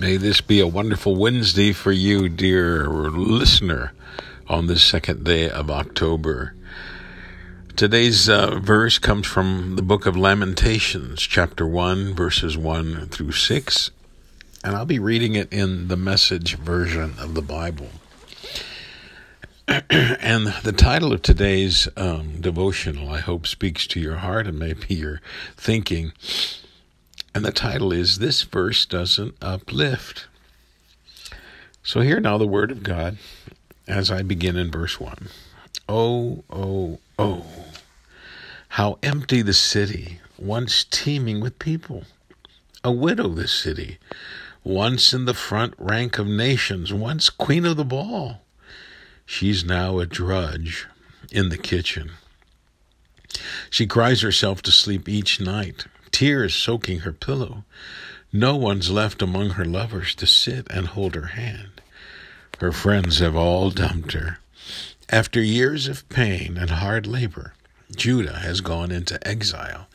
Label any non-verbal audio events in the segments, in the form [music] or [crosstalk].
May this be a wonderful Wednesday for you, dear listener, on this second day of October. Today's uh, verse comes from the book of Lamentations, chapter 1, verses 1 through 6, and I'll be reading it in the message version of the Bible. [clears throat] and the title of today's um, devotional, I hope, speaks to your heart and maybe your thinking. And the title is This Verse Doesn't Uplift. So, hear now the Word of God as I begin in verse 1. Oh, oh, oh, how empty the city, once teeming with people. A widow, this city, once in the front rank of nations, once queen of the ball. She's now a drudge in the kitchen. She cries herself to sleep each night, tears soaking her pillow. No one's left among her lovers to sit and hold her hand. Her friends have all dumped her. After years of pain and hard labor, Judah has gone into exile.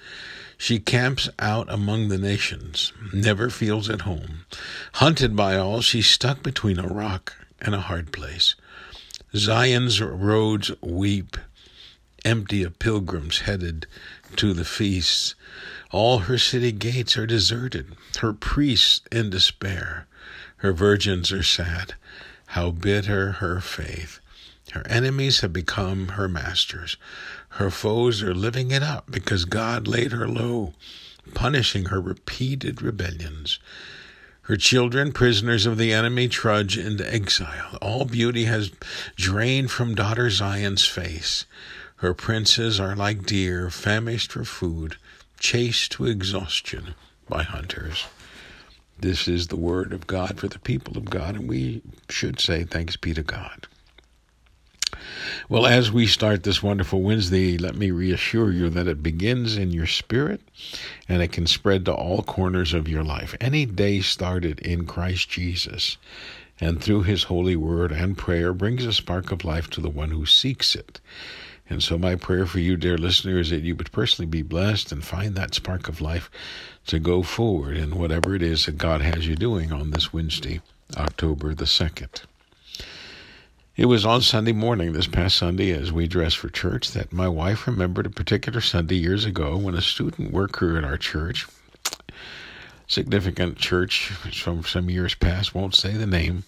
She camps out among the nations, never feels at home. Hunted by all, she's stuck between a rock and a hard place. Zion's roads weep, empty of pilgrims headed to the feasts. All her city gates are deserted, her priests in despair. Her virgins are sad. How bitter her faith. Her enemies have become her masters. Her foes are living it up because God laid her low, punishing her repeated rebellions. Her children, prisoners of the enemy, trudge into exile. All beauty has drained from daughter Zion's face. Her princes are like deer, famished for food, chased to exhaustion by hunters. This is the word of God for the people of God, and we should say thanks be to God. Well, as we start this wonderful Wednesday, let me reassure you that it begins in your spirit and it can spread to all corners of your life. Any day started in Christ Jesus and through his holy word and prayer brings a spark of life to the one who seeks it. And so, my prayer for you, dear listener, is that you would personally be blessed and find that spark of life to go forward in whatever it is that God has you doing on this Wednesday, October the 2nd. It was on Sunday morning, this past Sunday, as we dressed for church, that my wife remembered a particular Sunday years ago when a student worker at our church, significant church from some years past, won't say the name,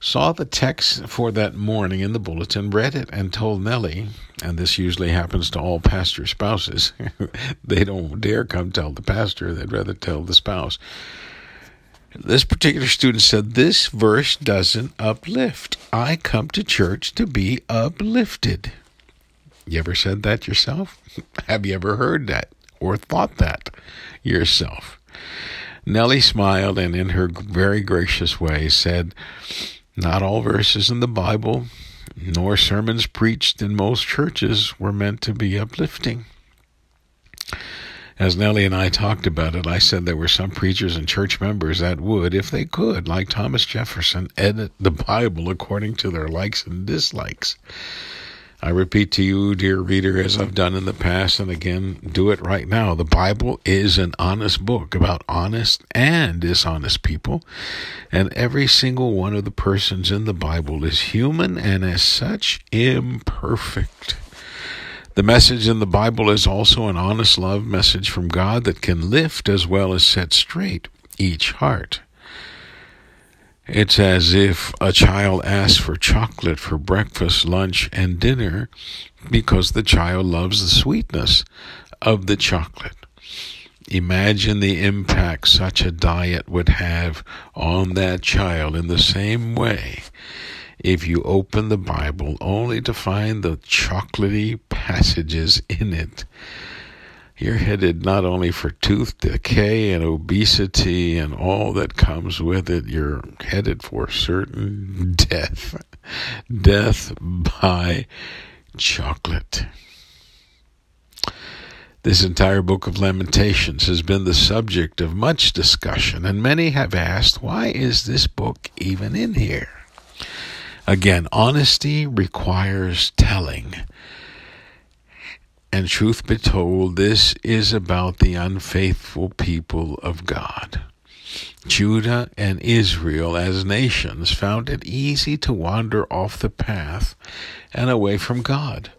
saw the text for that morning in the bulletin, read it, and told Nellie, and this usually happens to all pastor spouses, [laughs] they don't dare come tell the pastor, they'd rather tell the spouse. This particular student said, This verse doesn't uplift. I come to church to be uplifted. You ever said that yourself? [laughs] Have you ever heard that or thought that yourself? Nellie smiled and, in her very gracious way, said, Not all verses in the Bible, nor sermons preached in most churches, were meant to be uplifting. As Nellie and I talked about it, I said there were some preachers and church members that would, if they could, like Thomas Jefferson, edit the Bible according to their likes and dislikes. I repeat to you, dear reader, as I've done in the past, and again, do it right now. The Bible is an honest book about honest and dishonest people, and every single one of the persons in the Bible is human and, as such, imperfect. The message in the Bible is also an honest love message from God that can lift as well as set straight each heart. It's as if a child asks for chocolate for breakfast, lunch, and dinner because the child loves the sweetness of the chocolate. Imagine the impact such a diet would have on that child in the same way if you open the Bible only to find the chocolaty passages in it. You're headed not only for tooth decay and obesity and all that comes with it, you're headed for certain death. Death by chocolate. This entire book of Lamentations has been the subject of much discussion, and many have asked, why is this book even in here? Again, honesty requires telling. And truth be told, this is about the unfaithful people of God. Judah and Israel as nations found it easy to wander off the path and away from God.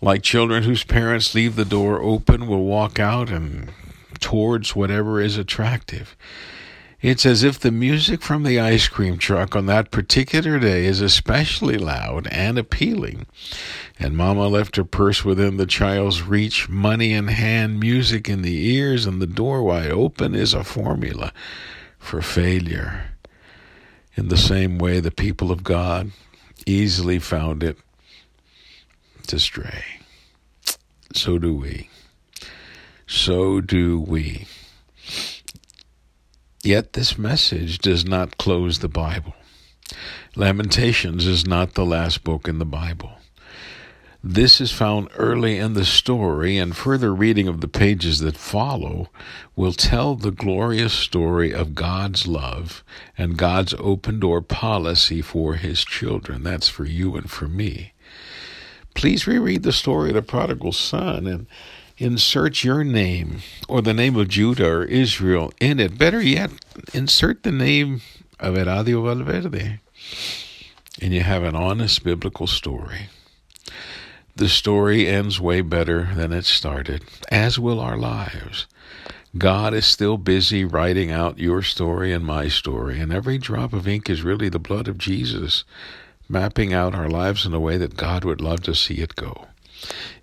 Like children whose parents leave the door open will walk out and towards whatever is attractive. It's as if the music from the ice cream truck on that particular day is especially loud and appealing. And Mama left her purse within the child's reach, money in hand, music in the ears, and the door wide open is a formula for failure. In the same way, the people of God easily found it to stray. So do we. So do we. Yet this message does not close the Bible. Lamentations is not the last book in the Bible. This is found early in the story, and further reading of the pages that follow will tell the glorious story of God's love and God's open door policy for his children. That's for you and for me. Please reread the story of the prodigal son and insert your name or the name of Judah or Israel in it. Better yet, insert the name of Eladio Valverde. And you have an honest biblical story. The story ends way better than it started, as will our lives. God is still busy writing out your story and my story, and every drop of ink is really the blood of Jesus, mapping out our lives in a way that God would love to see it go.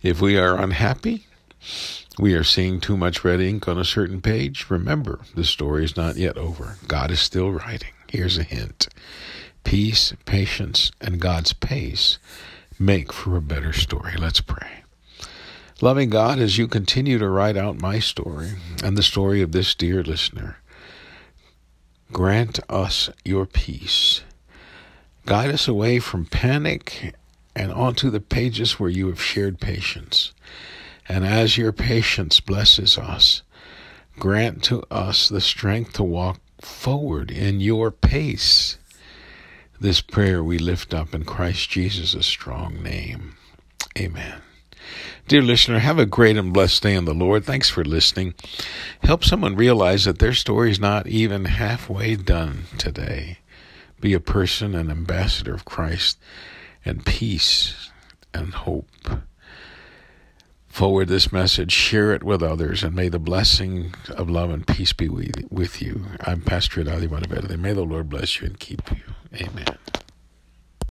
If we are unhappy, we are seeing too much red ink on a certain page. Remember, the story is not yet over. God is still writing. Here's a hint peace, patience, and God's pace make for a better story. Let's pray. Loving God, as you continue to write out my story and the story of this dear listener, grant us your peace. Guide us away from panic and onto the pages where you have shared patience. And as your patience blesses us, grant to us the strength to walk forward in your pace. This prayer we lift up in Christ Jesus' strong name. Amen. Dear listener, have a great and blessed day in the Lord. Thanks for listening. Help someone realize that their story is not even halfway done today. Be a person, an ambassador of Christ, and peace and hope forward this message, share it with others, and may the blessing of love and peace be with you. I'm Pastor Eladio Valverde. May the Lord bless you and keep you. Amen.